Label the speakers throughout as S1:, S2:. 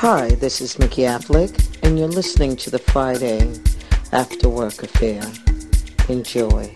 S1: Hi, this is Mickey Affleck, and you're listening to the Friday After Work Affair. Enjoy.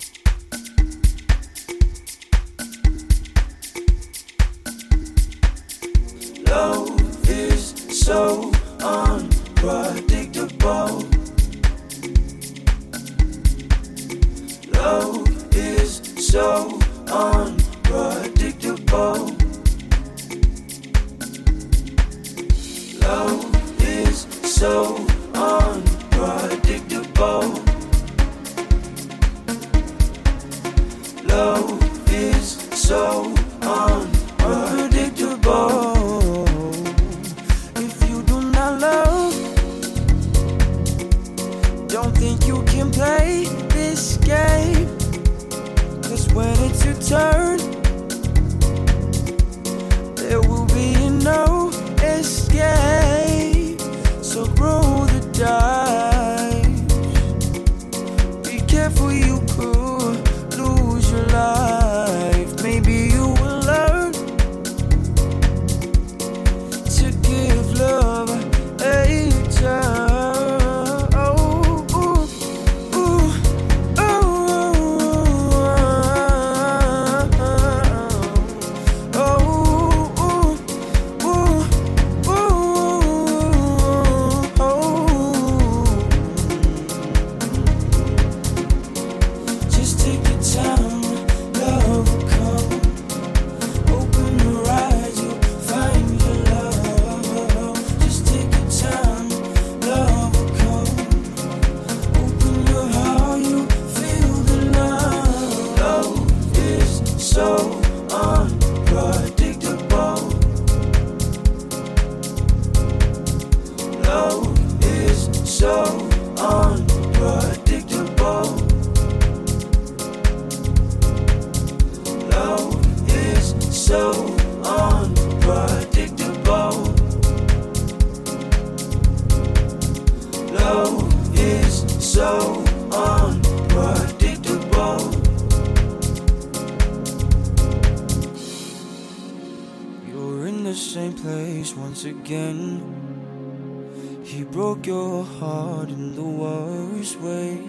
S2: Heart in the worst way.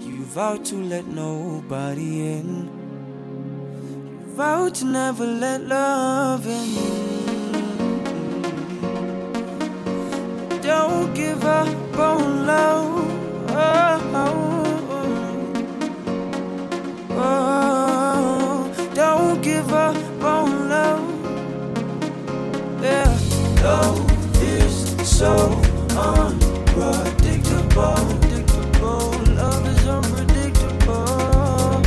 S2: You vowed to let nobody in. You vowed to never let love in. Don't give up on love. Oh, oh, don't give up on love. Yeah, love is so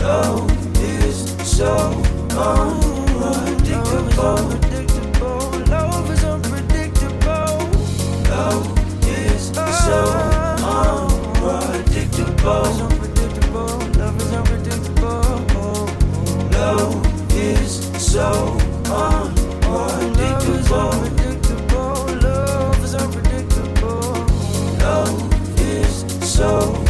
S2: Love is so unpredictable. Love is unpredictable. Love is so unpredictable. Love is unpredictable. Love is so unpredictable. Love is unpredictable. Love is so